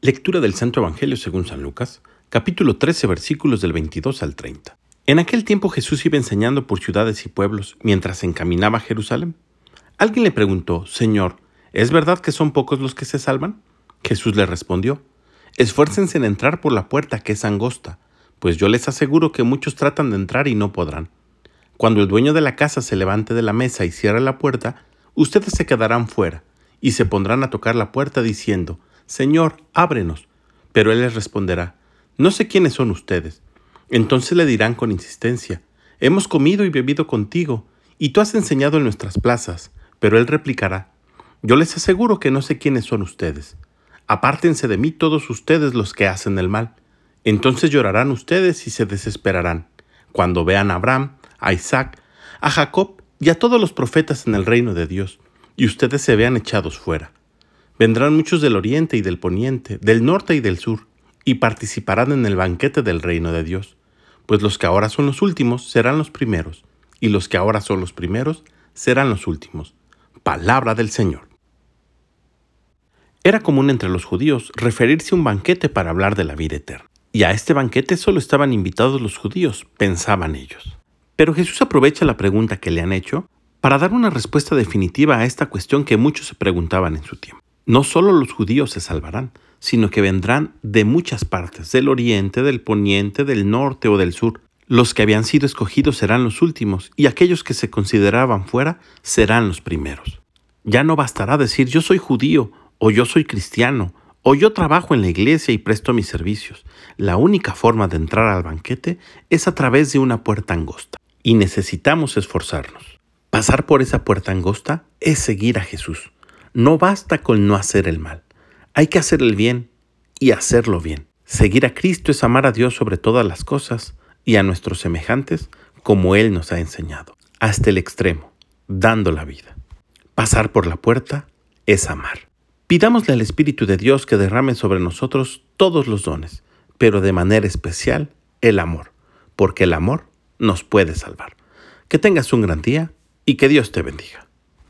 Lectura del Santo Evangelio según San Lucas, capítulo 13, versículos del 22 al 30. En aquel tiempo Jesús iba enseñando por ciudades y pueblos mientras se encaminaba a Jerusalén. Alguien le preguntó, Señor, ¿es verdad que son pocos los que se salvan? Jesús le respondió, Esfuércense en entrar por la puerta que es angosta, pues yo les aseguro que muchos tratan de entrar y no podrán. Cuando el dueño de la casa se levante de la mesa y cierre la puerta, ustedes se quedarán fuera y se pondrán a tocar la puerta diciendo, Señor, ábrenos. Pero él les responderá, No sé quiénes son ustedes. Entonces le dirán con insistencia, Hemos comido y bebido contigo, y tú has enseñado en nuestras plazas. Pero él replicará, Yo les aseguro que no sé quiénes son ustedes. Apártense de mí todos ustedes los que hacen el mal. Entonces llorarán ustedes y se desesperarán, cuando vean a Abraham, a Isaac, a Jacob y a todos los profetas en el reino de Dios, y ustedes se vean echados fuera. Vendrán muchos del oriente y del poniente, del norte y del sur, y participarán en el banquete del reino de Dios. Pues los que ahora son los últimos serán los primeros, y los que ahora son los primeros serán los últimos. Palabra del Señor. Era común entre los judíos referirse a un banquete para hablar de la vida eterna. Y a este banquete solo estaban invitados los judíos, pensaban ellos. Pero Jesús aprovecha la pregunta que le han hecho para dar una respuesta definitiva a esta cuestión que muchos se preguntaban en su tiempo. No solo los judíos se salvarán, sino que vendrán de muchas partes, del oriente, del poniente, del norte o del sur. Los que habían sido escogidos serán los últimos, y aquellos que se consideraban fuera serán los primeros. Ya no bastará decir yo soy judío, o yo soy cristiano, o yo trabajo en la iglesia y presto mis servicios. La única forma de entrar al banquete es a través de una puerta angosta, y necesitamos esforzarnos. Pasar por esa puerta angosta es seguir a Jesús no basta con no hacer el mal, hay que hacer el bien y hacerlo bien. Seguir a Cristo es amar a Dios sobre todas las cosas y a nuestros semejantes como Él nos ha enseñado, hasta el extremo, dando la vida. Pasar por la puerta es amar. Pidámosle al Espíritu de Dios que derrame sobre nosotros todos los dones, pero de manera especial el amor, porque el amor nos puede salvar. Que tengas un gran día y que Dios te bendiga.